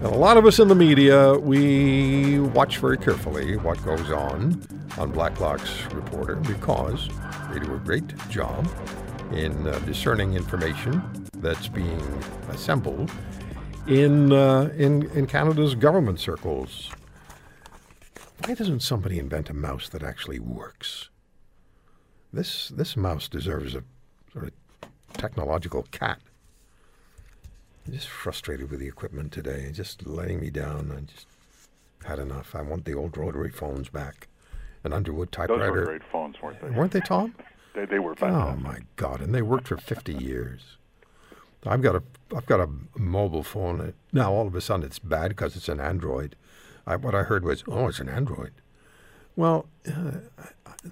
And a lot of us in the media, we watch very carefully what goes on on Blacklock's Reporter because they do a great job in uh, discerning information that's being assembled in, uh, in, in Canada's government circles. Why doesn't somebody invent a mouse that actually works? This, this mouse deserves a sort of technological cat. I'm just frustrated with the equipment today, just letting me down. I just had enough. I want the old rotary phones back. An Underwood typewriter. Those were great phones, weren't they? Weren't they, Tom? they, they were Oh my God! And they worked for fifty years. I've got a I've got a mobile phone now. All of a sudden, it's bad because it's an Android. I, what I heard was, "Oh, it's an Android." Well, uh,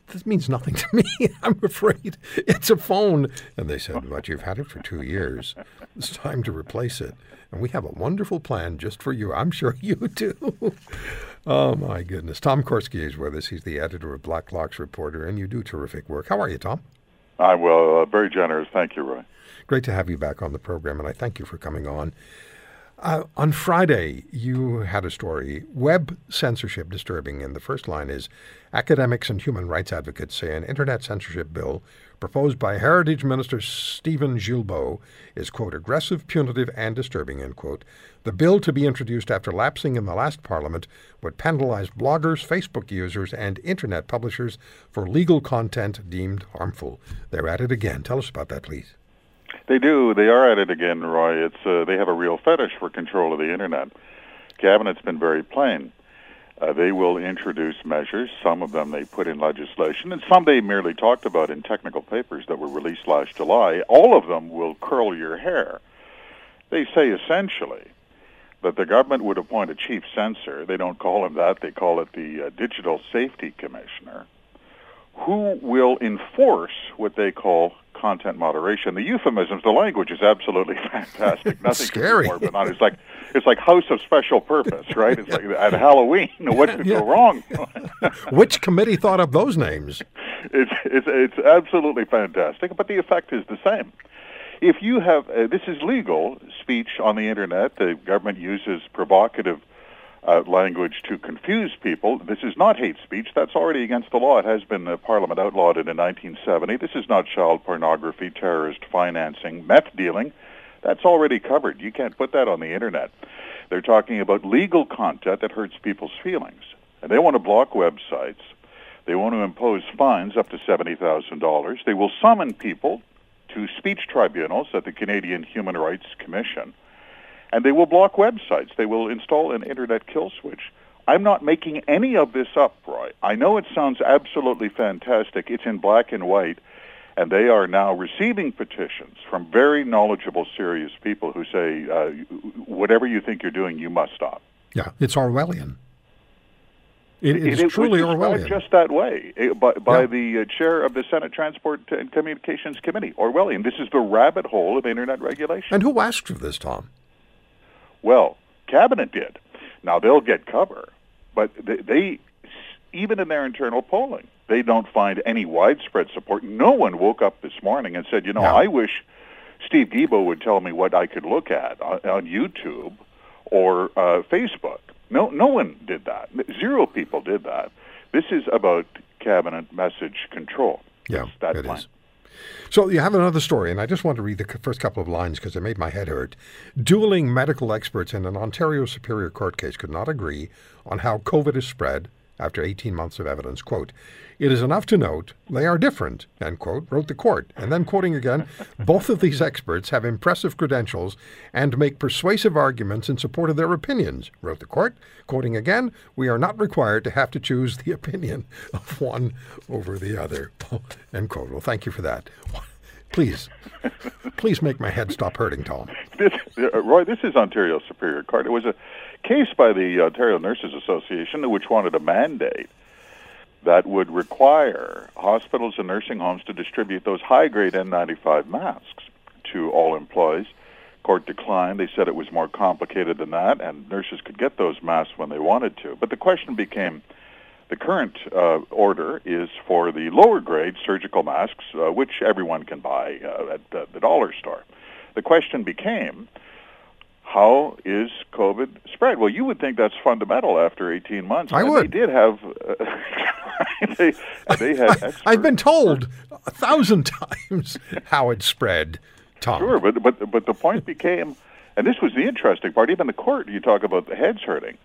this means nothing to me. I'm afraid it's a phone. And they said, "But you've had it for two years. It's time to replace it." And we have a wonderful plan just for you. I'm sure you do. oh my goodness! Tom Korski is with us. He's the editor of Blacklock's Reporter, and you do terrific work. How are you, Tom? I will. Uh, very generous. Thank you, Roy. Great to have you back on the program, and I thank you for coming on. Uh, on Friday, you had a story, web censorship disturbing, and the first line is Academics and human rights advocates say an internet censorship bill proposed by Heritage Minister Steven Guilbeault is, quote, aggressive, punitive, and disturbing, end quote. The bill to be introduced after lapsing in the last parliament would penalize bloggers, Facebook users, and internet publishers for legal content deemed harmful. They're at it again. Tell us about that, please. They do. They are at it again, Roy. It's uh, they have a real fetish for control of the internet. Cabinet's been very plain. Uh, they will introduce measures. Some of them they put in legislation, and some they merely talked about in technical papers that were released last July. All of them will curl your hair. They say essentially that the government would appoint a chief censor. They don't call him that. They call it the uh, Digital Safety Commissioner, who will enforce what they call content moderation. The euphemisms, the language is absolutely fantastic. Nothing Scary. more benign. It's like it's like House of Special Purpose, right? It's like at Halloween. What could Yeah. go wrong? Which committee thought of those names? it's it's it's absolutely fantastic, but the effect is the same. If you have uh, this is legal speech on the internet, the government uses provocative uh, language to confuse people. This is not hate speech. That's already against the law. It has been uh, Parliament outlawed it in 1970. This is not child pornography, terrorist financing, meth dealing. That's already covered. You can't put that on the internet. They're talking about legal content that hurts people's feelings. And they want to block websites. They want to impose fines up to $70,000. They will summon people to speech tribunals at the Canadian Human Rights Commission. And they will block websites. They will install an internet kill switch. I'm not making any of this up, Roy. I know it sounds absolutely fantastic. It's in black and white. And they are now receiving petitions from very knowledgeable, serious people who say, uh, whatever you think you're doing, you must stop. Yeah, it's Orwellian. It, it is was truly Orwellian. just that way eh, by, by Yeah. the uh, chair of the Senate Transport and Communications Committee, Orwellian. This is the rabbit hole of internet regulation. and who asked for this, Tom? Well, cabinet did. Now they'll get cover, but they, they even in their internal polling, they don't find any widespread support. No one woke up this morning and said, you know, No. I wish Steve Guilbeault would tell me what I could look at on, on YouTube or uh, Facebook. No, no one did that. Zero people did that. This is about cabinet message control. Yeah, It's that it plain. is. So you have another story, and I just want to read the first couple of lines because it made my head hurt. Dueling medical experts in an Ontario Superior Court case could not agree on how COVID is spread after 18 months of evidence. Quote, it is enough to note they are different, end quote, wrote the court. And then quoting again, both of these experts have impressive credentials and make persuasive arguments in support of their opinions, wrote the court. Quoting again, we are not required to have to choose the opinion of one over the other, end quote. Well, thank you for that. Please, please make my head stop hurting, Tom. This, uh, Roy, this is Ontario Superior Court. It was a case by the Ontario Nurses Association which wanted a mandate that would require hospitals and nursing homes to distribute those high grade N95 masks to all employees. Court declined. They said it was more complicated than that, and nurses could get those masks when they wanted to. But the question became the current uh, order is for the lower grade surgical masks, uh, which everyone can buy uh, at the, the dollar store. The question became how is COVID spread? Well, you would think that's fundamental after 18 months. I and would. They did have. Uh, they, they had. Experts. I've been told a thousand times how it spread, Tom. Sure, but but but the point became, and this was the interesting part. Even the court, you talk about the heads hurting.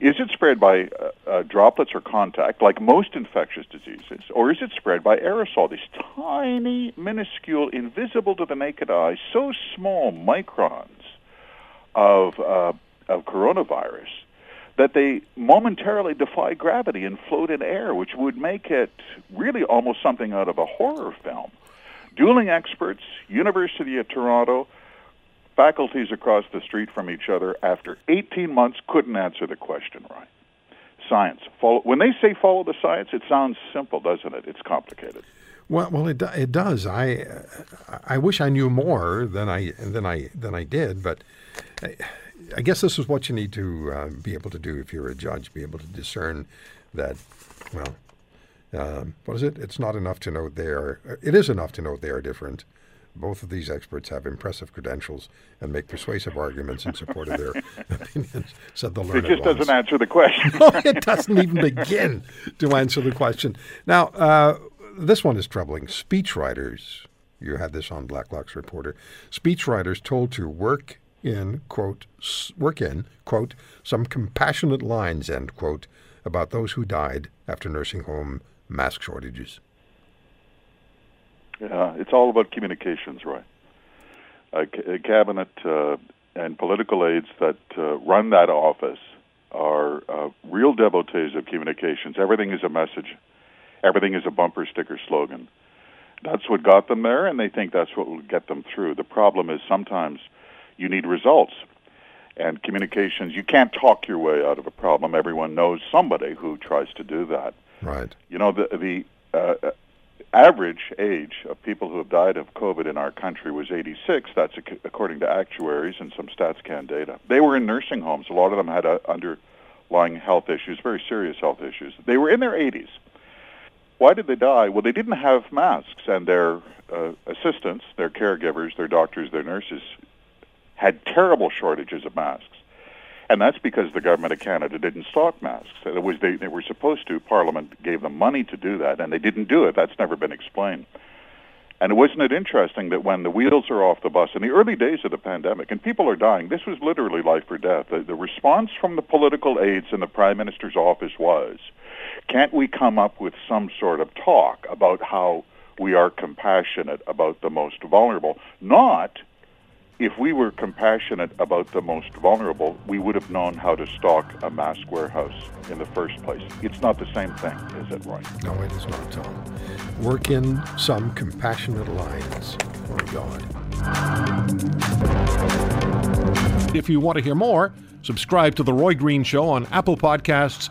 Is it spread by uh, uh, droplets or contact, like most infectious diseases, or is it spread by aerosol? These tiny, minuscule, invisible to the naked eye, so small microns of uh, of coronavirus that they momentarily defy gravity and float in air, which would make it really almost something out of a horror film. Dueling experts, University of Toronto, faculties across the street from each other, after 18 months, couldn't answer the question right. Science. Follow, when they say follow the science, it sounds simple, doesn't it? It's complicated. Well, well, it it does. I I wish I knew more than I than I than I did, but I, I guess this is what you need to uh, be able to do if you're a judge, be able to discern that. Well, um, what is it? It's not enough to know they are. It is enough to know they are different. Both of these experts have impressive credentials and make persuasive arguments in support of their opinions. Said the learned It just ones. doesn't answer the question. No, it doesn't even begin to answer the question. Now, uh, this one is troubling. Speechwriters, you had this on Blacklock's Reporter. Speechwriters told to work in quote work in quote some compassionate lines end quote about those who died after nursing home mask shortages. Yeah, it's all about communications, right? Cabinet uh, and political aides that uh, run that office are uh, real devotees of communications. Everything is a message. Everything is a bumper sticker slogan. That's what got them there, and they think that's what will get them through. The problem is sometimes you need results. And communications, you can't talk your way out of a problem. Everyone knows somebody who tries to do that. Right. You know, the the uh, average age of people who have died of COVID in our country was 86. That's ac- according to actuaries and some StatsCan data. They were in nursing homes. A lot of them had uh, underlying health issues, very serious health issues. They were in their 80s. Why did they die? Well, they didn't have masks, and their uh, assistants, their caregivers, their doctors, their nurses had terrible shortages of masks. And that's because the government of Canada didn't stock masks. It was they, they were supposed to. Parliament gave them money to do that, and they didn't do it. That's never been explained. And wasn't it interesting that when the wheels are off the bus in the early days of the pandemic, and people are dying, this was literally life or death. The, the response from the political aides in the prime minister's office was, "Can't we come up with some sort of talk about how we are compassionate about the most vulnerable?" Not if we were compassionate about the most vulnerable, we would have known how to stock a mask warehouse in the first place. It's not the same thing, is it, Roy? No, it is not, Tom. Work in some compassionate lines. Oh, God. If you want to hear more, subscribe to The Roy Green Show on Apple Podcasts,